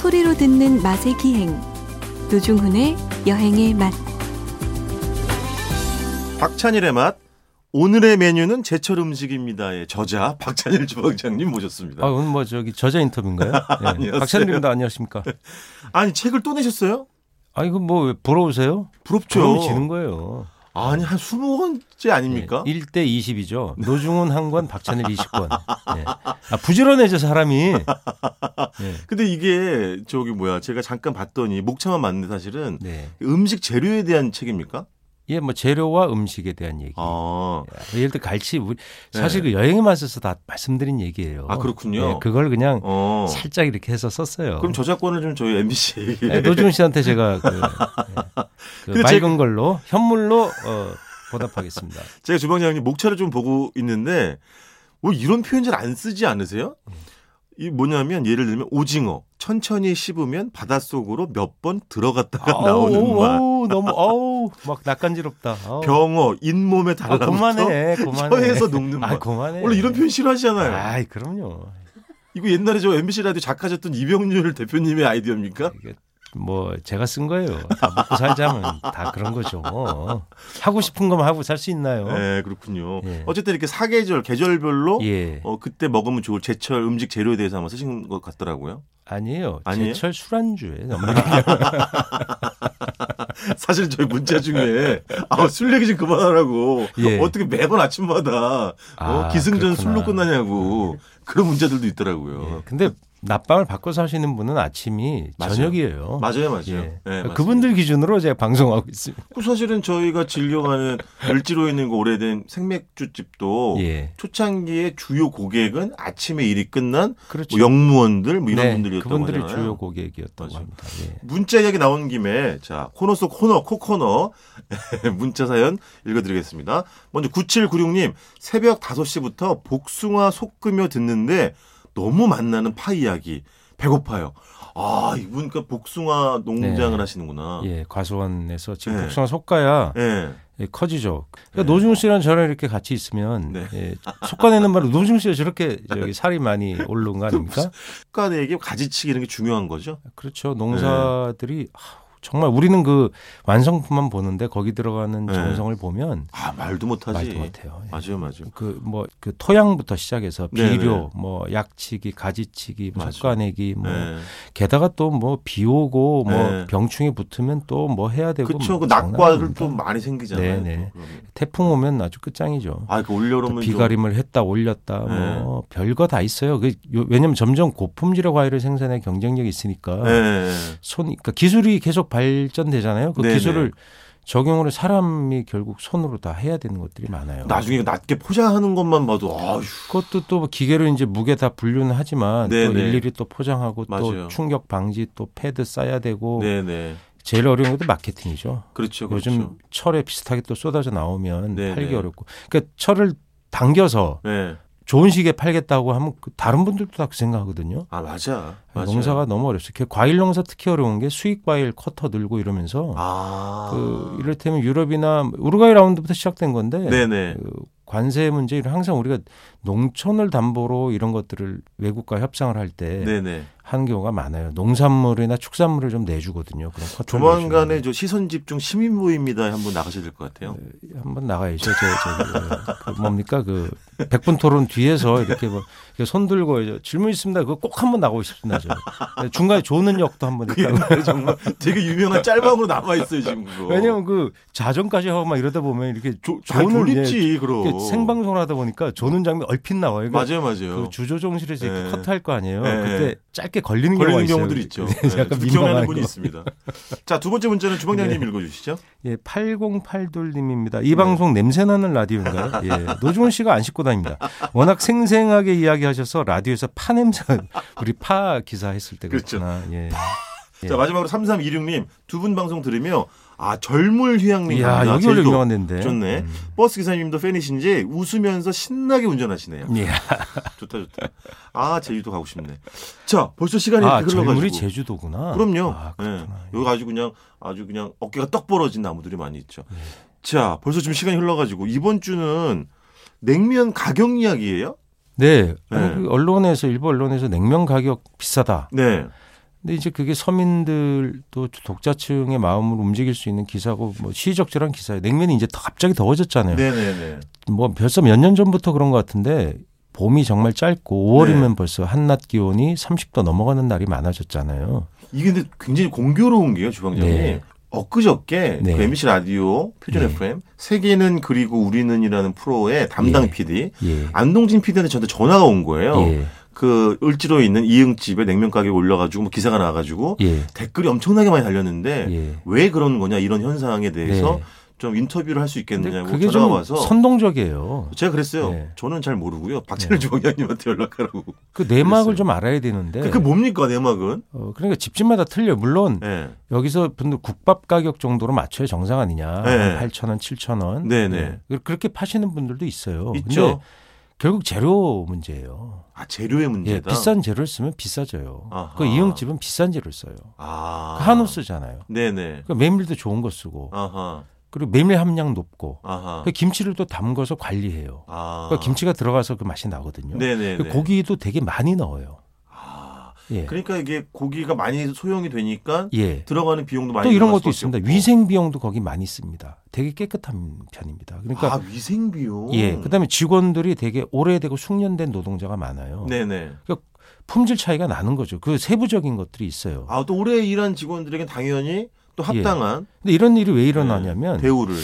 소리로 듣는 맛의 기행 노중훈의 여행의 맛 박찬일의 맛 오늘의 메뉴는 제철 음식입니다의 저자 박찬일 주방장님 모셨습니다. 아, 오늘 뭐 저기 저자 인터뷰인가요? 네. 박찬일입니다. 안녕하십니까? 아니 책을 또 내셨어요? 아, 이거 뭐 부러우세요? 부럽죠. 부러우면 지는 거예요. 아니 한 20번째 아닙니까? 네, 1대 20이죠. 노중훈 한 권, 박찬일 20권. 네. 아, 부지런해져 사람이. 네. 근데 이게 저기 뭐야 제가 잠깐 봤더니 목차만 맞는데 사실은 네. 음식 재료에 대한 책입니까? 예, 뭐 재료와 음식에 대한 얘기. 아, 예, 예를 들어 갈치 우리 사실 그 여행에 맞서서 다 말씀드린 얘기예요. 아, 그렇군요. 네, 그걸 그냥 어. 살짝 이렇게 해서 썼어요. 그럼 저작권을 좀 저희 MBC에 네, 노중훈 씨한테 제가 그, 네, 그 맑은 걸로 현물로 어, 보답하겠습니다. 제가 주방장님 목차를 좀 보고 있는데 뭐 이런 표현 잘 안 쓰지 않으세요? 이 뭐냐면 예를 들면 오징어 천천히 씹으면 바닷속으로 몇 번 들어갔다가 나오는 아우, 맛. 아우, 너무 어우 막 낯간지럽다. 아우. 병어 잇몸에 아, 달라붙어 그만해, 그만해. 혀에서 녹는 맛. 아, 그만해. 원래 이런 표현 싫어하시잖아요. 아이, 그럼요. 이거 옛날에 저 MBC 라디오 작가셨던 이병률 대표님의 아이디어입니까? 뭐 제가 쓴 거예요. 다 먹고 살자면 다 그런 거죠. 하고 싶은 거만 하고 살 수 있나요? 네, 그렇군요. 예. 어쨌든 이렇게 사계절, 계절별로 예. 어, 그때 먹으면 좋을 제철 음식 재료에 대해서 아마 쓰신 것 같더라고요. 아니에요. 아니에요? 제철 술안주에 사실 저희 문자 중에 아, 술 얘기 좀 그만하라고 예. 어떻게 매번 아침마다 어, 아, 기승전 그렇구나. 술로 끝나냐고 그런 문자들도 있더라고요. 예. 근데 낮밤을 바꿔서 하시는 분은 아침이 맞아요. 저녁이에요. 맞아요, 맞아요. 예. 네. 그분들 기준으로 제가 방송하고 있습니다. 그 사실은 저희가 즐겨가는 을지로에 있는 그 오래된 생맥주집도 예. 초창기의 주요 고객은 아침에 일이 끝난 그렇죠. 뭐 영무원들 뭐 이런 네, 분들이었다고 그분들이 하잖아요. 주요 고객이었다고 맞아요. 합니다. 예. 문자 이야기 나온 김에 자 코너 속 코너 코코너 문자 사연 읽어드리겠습니다. 먼저 9796님 새벽 5시부터 복숭아 솟으며 듣는데 너무 만나는 파 이야기 배고파요. 아 이분 그 복숭아 농장을 네. 하시는구나. 예, 과수원에서 지금 네. 복숭아 솎아야 예. 예, 커지죠. 그러니까 네. 노중훈 씨랑 저랑 이렇게 같이 있으면 네. 예, 솎아내는 말로 노중훈 씨가 저렇게 저기 살이 많이 오른 거 아닙니까? 숟가락에 가지치기 이런 게 중요한 거죠. 그렇죠. 농사들이 아, 정말 우리는 그 완성품만 보는데 거기 들어가는 네. 정성을 보면 아 말도 못하지. 말도 못해요. 예. 맞아요, 맞아요. 그뭐 그 토양부터 시작해서 네네. 비료, 뭐 약치기, 가지치기, 뭐 맞아요. 솎아내기, 뭐 네. 게다가 또 뭐 비 오고 뭐 네. 병충해 붙으면 또 뭐 해야 되고 그렇죠. 뭐그 낙과를. 또 많이 생기잖아요. 네네. 또 그러면. 태풍 오면 아주 끝장이죠. 아, 그또 올여름은 비가림을 했다 올렸다 네. 뭐 별거 다 있어요. 그 요- 왜냐면 점점 고품질의 과일을 생산해 경쟁력이 있으니까 좀... 네. 손 그러니까 기술이 계속 발전되잖아요. 그 네네. 기술을 적용을 사람이 결국 손으로 다 해야 되는 것들이 많아요. 나중에 낮게 포장하는 것만 봐도 아휴. 그것도 또 기계로 이제 무게 다 분류는 하지만 또 네네. 일일이 또 포장하고 맞아요. 또 충격 방지 또 패드 싸야 되고 네네. 제일 어려운 것도 마케팅이죠. 그렇죠. 그렇죠. 요즘 철에 비슷하게 또 쏟아져 나오면 네네. 팔기 어렵고 그러니까 철을 당겨서 네. 좋은 시기에 팔겠다고 하면 그 다른 분들도 다 그 생각하거든요. 아 맞아. 맞아. 농사가 너무 어렵어요. 그 과일 농사 특히 어려운 게 수익 과일 커터 들고 이러면서 아. 그 이를테면 유럽이나 우루과이 라운드부터 시작된 건데 네네. 그 관세 문제 이런 항상 우리가 농촌을 담보로 이런 것들을 외국과 협상을 할 때. 하는 경우가 많아요. 농산물이나 축산물을 좀 내주거든요. 그런 조만간에 저 시선 집중 시민 모임이다 한번 나가셔야 될 것 같아요. 한번 나가야죠. 저, 저, 그 뭡니까 그 백분 토론 뒤에서 이렇게 뭐 이렇게 손 들고 질문 있습니다. 그거 꼭 한번 나가고 싶습니다. 저. 중간에 조는 역도 한번 그 있다고. 정말 되게 유명한 짤방으로 남아 있어요 지금 그거. 왜냐면 그 자전까지 하고 막 이러다 보면 이렇게 조, 잘 조는 돌립지 그럼. 이렇게 생방송을 하다 보니까 조는 장면 얼핏 나와요. 그러니까 맞아요, 맞아요. 그 주조 정실에서 이렇게 네. 커트할 거 아니에요. 네. 그때 짧게 걸리는, 경우가 걸리는 있어요. 경우들이 있죠. 네, 네, 약간 민망한 기억나는 분이 거. 있습니다. 자, 두 번째 문자는 주방장님 읽어주시죠. 예, 8082님입니다. 이 방송 냄새나는 라디오인가요? 예, 노중훈 씨가 안 씻고 다닙니다. 워낙 생생하게 이야기하셔서 라디오에서 파 냄새가 우리 파 기사 했을 때 그렇죠. 그렇구나. 예. 예. 자, 마지막으로 3326님 두 분 방송 들으며 아, 절물 휴양림 이야, 갑니다. 여기 원래 제주도. 유명한 데인데. 좋네. 음. 버스 기사님도 팬이신지 웃으면서 신나게 운전하시네요. 이야. 좋다 좋다. 아 제주도 가고 싶네. 자 벌써 시간이 아, 흘러가지고. 절물이 제주도구나. 그럼요. 아, 예. 그렇구나. 여기 아주 그냥 아주 그냥 어깨가 떡 벌어진 나무들이 많이 있죠. 예. 자 벌써 좀 시간이 흘러가지고 이번 주는 냉면 가격 이야기예요? 네. 네. 그 언론에서 일부 언론에서 냉면 가격 비싸다. 네. 근데 이제 그게 서민들 또 독자층의 마음을 움직일 수 있는 기사고 뭐 시의적절한 기사예요. 냉면이 이제 더 갑자기 더워졌잖아요. 네네네. 뭐 벌써 몇 년 전부터 그런 것 같은데 봄이 정말 짧고 5월이면 네. 벌써 한낮 기온이 30도 넘어가는 날이 많아졌잖아요. 이게 근데 굉장히 공교로운 게요, 주방장님. 네. 엊그저께 네. 그 MBC 라디오 표준 네. FM 세계는 그리고 우리는이라는 프로의 담당 예. PD 예. 안동진 PD한테 저한테 전화가 온 거예요. 예. 그 을지로에 있는 이응집에 냉면 가격 올려가지고 뭐 기사가 나와가지고 예. 댓글이 엄청나게 많이 달렸는데 예. 왜 그런 거냐 이런 현상에 대해서 네. 좀 인터뷰를 할 수 있겠느냐고 그게 전화가 좀 와서 선동적이에요. 제가 그랬어요. 네. 저는 잘 모르고요. 박찬일 주방장님한테 연락하라고. 그 내막을. 좀 알아야 되는데. 그, 그 뭡니까 내막은? 어, 그러니까 집집마다 틀려. 요 물론 네. 여기서 분들 국밥 가격 정도로 맞춰야 정상 아니냐. 네. 8천 원, 7천 원. 네네. 네. 그렇게 파시는 분들도 있어요. 있죠. 결국 재료 문제예요. 아 재료의 예, 문제다. 비싼 재료를 쓰면 비싸져요. 아하. 그 이응집은 비싼 재료를 써요. 아. 그 한우 쓰잖아요. 네네. 그 메밀도 좋은 거 쓰고 아하. 그리고 메밀 함량 높고. 그 김치를 또 담궈서 관리해요. 아. 그 김치가 들어가서 그 맛이 나거든요. 네네. 그 고기도 되게 많이 넣어요. 아. 예. 그러니까 이게 고기가 많이 소용이 되니까 예. 들어가는 비용도 많이 또 이런 것도 있습니다. 없고. 위생 비용도 거기 많이 씁니다. 되게 깨끗한 편입니다. 그러니까 아 위생 비용. 예, 그다음에 직원들이 되게 오래되고 숙련된 노동자가 많아요. 네네. 품질 차이가 나는 거죠. 그 세부적인 것들이 있어요. 아 또 오래 일한 직원들에겐 당연히 또 합당한 근데 이런 일이 왜 일어나냐면 네, 대우를.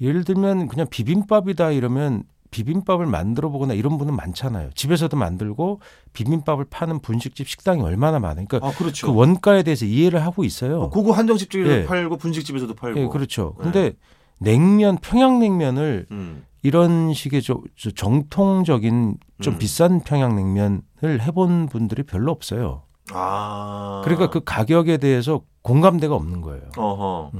예를 들면 그냥 비빔밥이다 이러면 비빔밥을 만들어 보거나 이런 분은 많잖아요. 집에서도 만들고 비빔밥을 파는 분식집 식당이 얼마나 많아요. 그러니까 아 그렇죠. 그 원가에 대해서 이해를 하고 있어요. 고거 한정식집에서 예. 팔고 분식집에서도 팔고. 예, 그렇죠. 네. 근데 냉면, 평양냉면을 음. 이런 식의 저, 저 정통적인 좀 음. 비싼 평양냉면을 해본 분들이 별로 없어요. 아. 그러니까 그 가격에 대해서 공감대가 없는 거예요. 어허.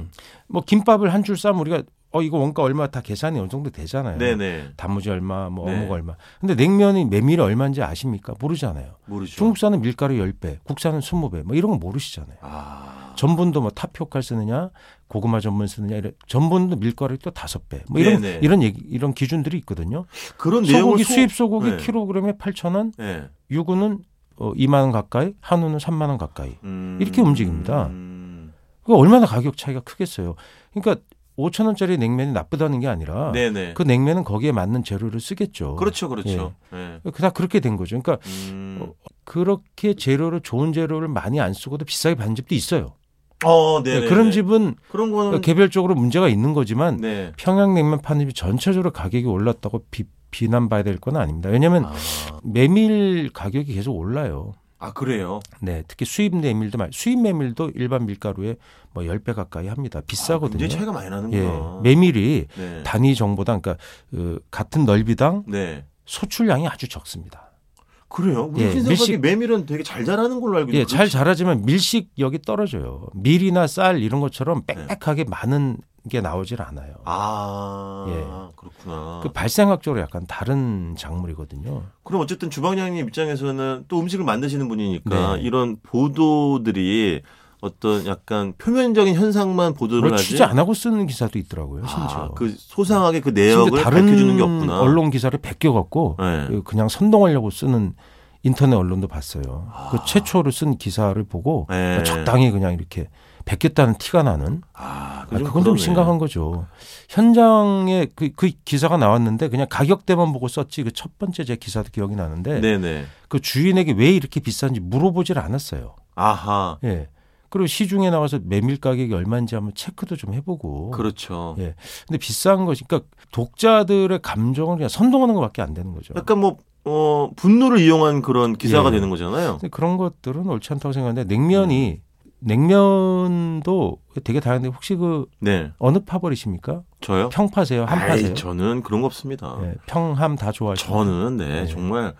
뭐 김밥을 한 줄 싸면 우리가 어 이거 원가 얼마 다 계산이 어느 정도 되잖아요. 네네. 단무지 얼마, 뭐 네. 어묵 얼마. 근데 냉면이 메밀이 얼마인지 아십니까? 모르잖아요. 모르죠. 중국산은 밀가루 10배, 국산은 20배. 뭐 이런 거 모르시잖아요. 아. 전분도 뭐 타피오카 쓰느냐, 고구마 전분 쓰느냐, 이런 전분도 밀가루 또 다섯 배. 뭐 이런 네네. 이런 얘기, 이런 기준들이 있거든요. 그런 소고기 소- 수입 소고기 네. 킬로그램에 8,000원, 네. 유구는 어, 2만 원 가까이, 한우는 3만 원 가까이. 음. 이렇게 움직입니다. 음. 그 얼마나 가격 차이가 크겠어요. 그러니까 5천 원짜리 냉면이 나쁘다는 게 아니라 네네. 그 냉면은 거기에 맞는 재료를 쓰겠죠. 그렇죠, 그렇죠. 예. 그다 그렇게 된 거죠. 그러니까 음. 어, 그렇게 재료를 좋은 재료를 많이 안 쓰고도 비싸게 받는 집도 있어요. 어, 네. 예, 그런 집은 그런 거는 개별적으로 문제가 있는 거지만 네. 평양냉면 파는 집이 전체적으로 가격이 올랐다고 비, 비난받아야 될 건 아닙니다. 왜냐하면 아. 메밀 가격이 계속 올라요. 아, 그래요. 네, 특히 수입 메밀도 많이- 수입 메밀도 일반 밀가루에 뭐 10배 가까이 합니다. 비싸거든요. 굉장히 차이가 많이 나는구나. 예, 메밀이 네. 단위 정보당 그러니까 그 같은 넓이당 네. 소출량이 아주 적습니다. 그래요? 우리 예, 밀식- 메밀은 되게 잘 자라는 걸로 알고 예, 있는데. 잘 자라지만 밀식력이 떨어져요. 밀이나 쌀 이런 것처럼 네. 빽빽하게 많은 게 나오질 않아요. 아, 예. 그렇구나. 그 발생학적으로 약간 다른 작물이거든요. 그럼 어쨌든 주방장님 입장에서는 또 음식을 만드시는 분이니까 네. 이런 보도들이 어떤 약간 표면적인 현상만 보도를 하지. 취재 안 하고 쓰는 기사도 있더라고요. 심지어. 아, 그 소상하게 그 내역을 밝혀주는 게 없구나. 언론 기사를 베껴갖고 네. 그냥 선동하려고 쓰는 인터넷 언론도 봤어요. 아. 그 최초로 쓴 기사를 보고 네. 적당히 그냥 이렇게 베꼈다는 티가 나는 아, 아, 그건 그건 좀 그러네. 심각한 거죠. 현장에 그, 그 기사가 나왔는데 그냥 가격대만 보고 썼지 그 첫 번째 제 기사도 기억이 나는데 네네. 그 주인에게 왜 이렇게 비싼지 물어보질 않았어요. 아하. 예. 그리고 시중에 나와서 메밀 가격이 얼마인지 한번 체크도 좀 해보고. 그렇죠. 예. 근데 비싼 것이 그러니까 독자들의 감정을 그냥 선동하는 것밖에 안 되는 거죠. 약간 뭐, 어, 분노를 이용한 그런 기사가 예. 되는 거잖아요. 그런 것들은 옳지 않다고 생각하는데 냉면이 냉면도 되게 다양한데 혹시 그 네. 어느 파벌이십니까? 저요? 평파세요? 한파세요? 아이, 저는 그런 거 없습니다. 예, 평함 다 좋아하시죠. 저는 네, 네. 정말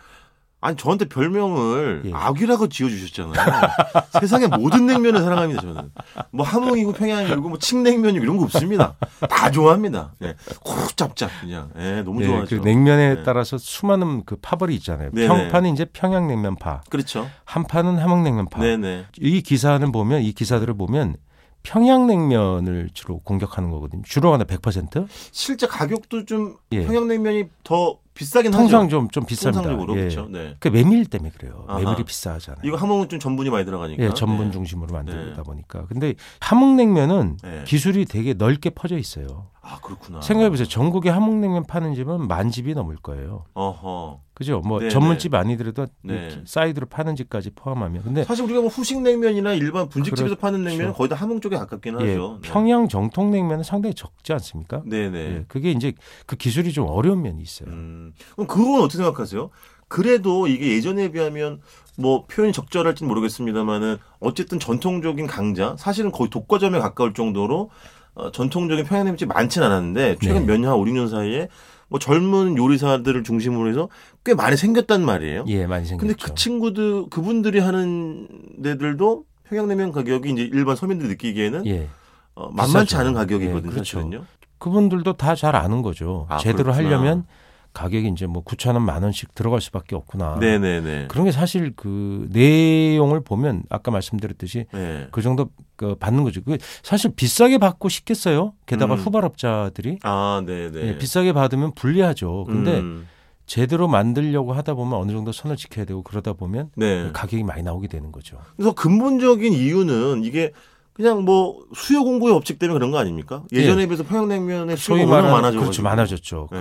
아니 저한테 별명을 예. 악이라고 지어주셨잖아요. 세상의 모든 냉면을 사랑합니다. 저는 뭐 함흥이고 평양이고 뭐 칡냉면이고 이런 거 없습니다. 다 좋아합니다. 예, 콕 짭짭 그냥 예, 너무 예, 좋아하죠. 그 냉면에 네. 따라서 수많은 그 파벌이 있잖아요. 네네. 평파는 이제 평양냉면 파, 그렇죠. 한파는 함흥냉면 파. 네네. 이 기사는 보면 이 기사들을 보면 평양냉면을 주로 공격하는 거거든요. 주로 하나 100%? 실제 가격도 좀 예. 평양냉면이 더 비싸긴 통상 하죠. 좀, 좀 비쌉니다. 통상적으로 예. 그렇죠. 네. 그 메밀 때문에 그래요. 아하. 메밀이 비싸잖아요. 이거 함흥은 좀 전분이 많이 들어가니까. 예, 전분 네. 중심으로 만들다 네. 보니까. 근데 함흥냉면은 네. 기술이 되게 넓게 퍼져 있어요. 아 그렇구나. 생각해보세요. 전국에 함흥냉면 파는 집은 만 집이 넘을 거예요. 어허. 그죠? 뭐 네, 전문집 아니더라도 네. side로 파는 집까지 포함하면. 근데 사실 우리가 뭐 후식 냉면이나 일반 분식집에서 그렇죠. 파는 냉면은 거의 다 함흥 쪽에 가깝긴 예, 하죠. 네. 평양 정통 냉면은 상당히 적지 않습니까? 네네. 예, 그게 이제 그 기술이 좀 어려운 면이 있어요. 음, 그럼 그건 어떻게 생각하세요? 그래도 이게 예전에 비하면 뭐 표현이 적절할지는 모르겠습니다만은 어쨌든 전통적인 강자 사실은 거의 독과점에 가까울 정도로 어, 전통적인 평양냉면집이 많지는 않았는데 최근 네. 몇 년, 한 5, 6년 사이에 뭐 젊은 요리사들을 중심으로 해서 꽤 많이 생겼단 말이에요. 예, 많이 생겼죠. 근데 그 친구들 그분들이 하는 데들도 평양냉면 가격이 이제 일반 서민들이 느끼기에는 예. 어, 만만치 비싸죠. 않은 가격이거든요, 예, 그렇죠. 사실은요. 그분들도 다 잘 아는 거죠. 아, 제대로 그렇구나. 하려면 가격이 이제 뭐 9천 원, 만 원씩 들어갈 수밖에 없구나. 네네네. 그런 게 사실 그 내용을 보면 아까 말씀드렸듯이 네. 그 정도 그 받는 거죠. 그 사실 비싸게 받고 싶겠어요. 게다가 음. 후발업자들이 아, 네네. 예, 비싸게 받으면 불리하죠. 근데 음, 제대로 만들려고 하다 보면 어느 정도 선을 지켜야 되고 그러다 보면 네. 가격이 많이 나오게 되는 거죠. 그래서 근본적인 이유는 이게 그냥 뭐 수요 공고의 법칙 때문에 그런 거 아닙니까? 예전에 비해서 평양냉면의 워낙 말하는 많아져 그렇죠 많아졌죠. 네.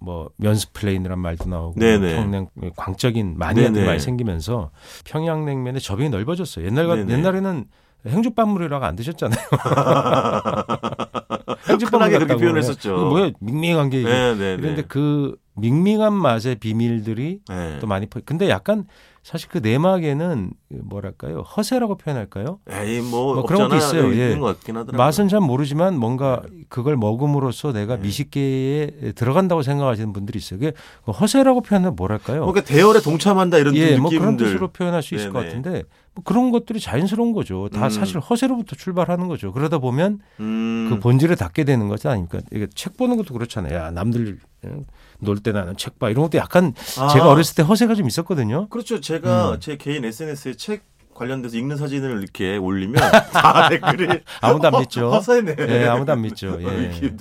그뭐 면스플레인이란 말도 나오고 네네. 평양 광적인 마니아들이 네네. 많이 생기면서 평양냉면의 저변이 넓어졌어요. 옛날 네네. 옛날에는 행주 빤 물이라고 안 드셨잖아요. 흔하게 그렇게. 표현했었죠. 뭐야 밍밍한 게 이게. 네, 네, 네. 그 밍밍한 맛의 비밀들이 네. 또 많이 퍼. 근데 약간 사실 그 내막에는 뭐랄까요 허세라고 표현할까요? 에이 뭐, 뭐 그런 것도. 있어요. 예. 것 같긴 하더라고요. 맛은 잘 모르지만 뭔가 그걸 먹음으로써 내가 네. 미식계에 들어간다고 생각하시는 분들이 있어요. 그게 허세라고 표현은 뭐랄까요? 뭔가 대열에 동참한다 이런 예, 느낌들. 뭐 그런 뜻으로 표현할 수 있을 것 네네. 같은데 뭐 그런 것들이 자연스러운 거죠. 다 음. 사실 허세로부터 출발하는 거죠. 그러다 보면 음. 그 본질에 닿게 되는 거지 아닙니까? 이게 책 보는 것도 그렇잖아요. 야, 남들 놀 때 나는 책 봐. 이런 것도 약간 아, 제가 어렸을 때 허세가 좀 있었거든요. 그렇죠. 제가 음. 제 개인 SNS에 책 관련돼서 읽는 사진을 이렇게 올리면 다 댓글이 아무도 안 믿죠. 허세네. 예, 아무도 안 믿죠. 예. 이렇게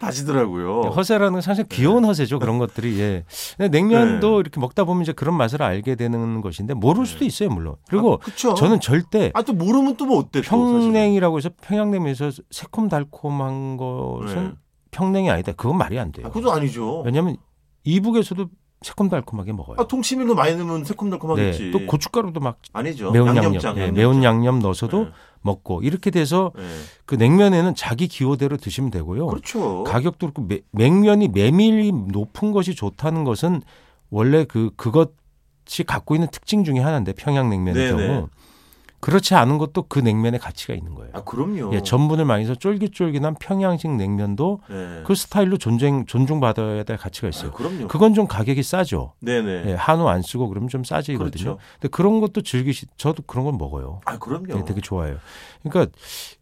다시더라고요. 허세라는 건 사실 귀여운 허세죠. 그런 것들이. 예. 냉면도 네. 이렇게 먹다 보면 이제 그런 맛을 알게 되는 것인데 모를 수도 있어요, 물론. 그리고 그렇죠. 저는 절대 아 또 모르면 또 뭐 어때? 또. 평냉이라고 해서 평양냉면에서 새콤달콤한 것은 네. 평냉이 아니다. 그건 말이 안 돼요. 아, 그것도 아니죠. 왜냐하면 이북에서도 새콤달콤하게 먹어요. 아, 통치밀로 많이 넣으면 새콤달콤하겠지. 네. 또 고춧가루도 막 아니죠. 매운 양념, 예, 양념장. 매운 양념 넣어서도 네. 먹고 이렇게 돼서 네. 그 냉면에는 자기 기호대로 드시면 되고요. 그렇죠. 가격도 그렇고 매- 냉면이 메밀이 높은 것이 좋다는 것은 원래 그 그것이 갖고 있는 특징 중에 하나인데 평양냉면의 네네. 경우 그렇지 않은 것도 그 냉면의 가치가 있는 거예요. 아 그럼요. 예, 전분을 많이 해서 쫄깃쫄깃한 평양식 냉면도 네. 그 스타일로 존중 존중받아야 될 가치가 아, 있어요. 그럼요. 그건 좀 가격이 싸죠. 네네. 예, 한우 안 쓰고 그러면 좀 싸지거든요. 그렇죠. 근데 그런 것도 즐기시 저도 그런 걸 먹어요. 아 그럼요. 예, 되게 좋아해요. 그러니까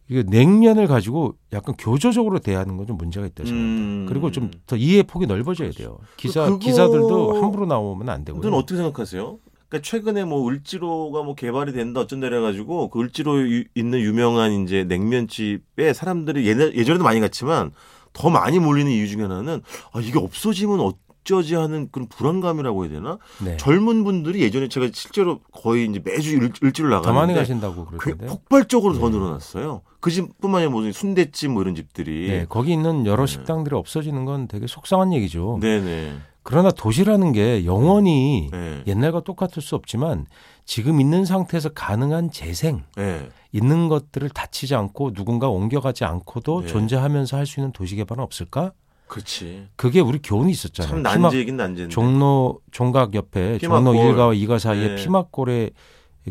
이게 냉면을 가지고 약간 교조적으로 대하는 건 좀 문제가 있다 생각합니다. 음. 그리고 좀 더 이해 폭이 넓어져야 돼요. 기사 그거- 기사들도 함부로 나오면 안 되고요. 그건 어떻게 생각하세요? 그러니까 최근에 뭐 을지로가 뭐 개발이 된다 어쩐다 그래가지고 그 을지로 유- 있는 유명한 이제 냉면집에 사람들이 예전, 예전에도 많이 갔지만 더 많이 몰리는 이유 중에 하나는 아 이게 없어지면 어쩌지 하는 그런 불안감이라고 해야 되나? 네. 젊은 분들이 예전에 제가 실제로 거의 이제 매주 을, 을지로 더 많이 나가는데 가신다고 그 그러던데. 폭발적으로 더 네. 늘어났어요. 그 집뿐만 아니라 무슨 순대집 뭐 이런 집들이. 네, 거기 있는 여러 네. 식당들이 없어지는 건 되게 속상한 얘기죠. 네네. 그러나 도시라는 게 영원히 네. 옛날과 똑같을 수 없지만 지금 있는 상태에서 가능한 재생 네. 있는 것들을 다치지 않고 누군가 옮겨가지 않고도 네. 존재하면서 할 수 있는 도시 개발은 없을까? 그렇지. 그게 우리 교훈이 있었잖아요. 참 난제이긴 난제인데. 종로 종각 옆에 피막골. 종로 1가와 2가 사이에 네. 피막골에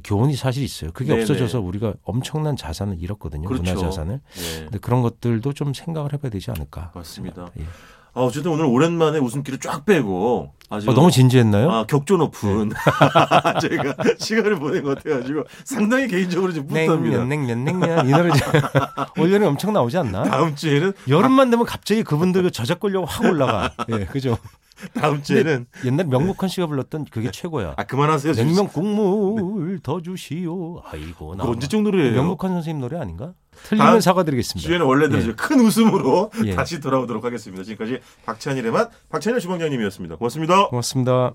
교훈이 사실 있어요. 그게 네네. 없어져서 우리가 엄청난 자산을 잃었거든요. 그렇죠. 문화 자산을. 네. 근데 그런 것들도 좀 생각을 해봐야 되지 않을까. 맞습니다. 예. 아, 어쨌든 오늘 오랜만에 웃음기를 쫙 빼고 아주 어, 너무 진지했나요? 아, 격조 높은 저희가 시간을 보낸 것 같아가지고 상당히 개인적으로 좀 뿌듯합니다. 냉면, 냉면, 냉면 이 노래 올 여름 엄청 나오지 않나? 다음 주에는 여름만 되면 갑자기 그분들 그 저작권료가 확 올라가. 예, 그죠? 다음 주에는 옛날 명목헌 씨가 불렀던 그게 최고야. 아 그만하세요. 냉면 국물 더 주시오. 아이고 나. 그 언제적 노래예요? 명목헌 선생님 노래 아닌가? 틀리면 사과드리겠습니다. 주에는 원래대로 예. 큰 웃음으로 예. 다시 돌아오도록 하겠습니다. 지금까지 박찬일의 맛 박찬일 주방장님이었습니다. 고맙습니다. 고맙습니다.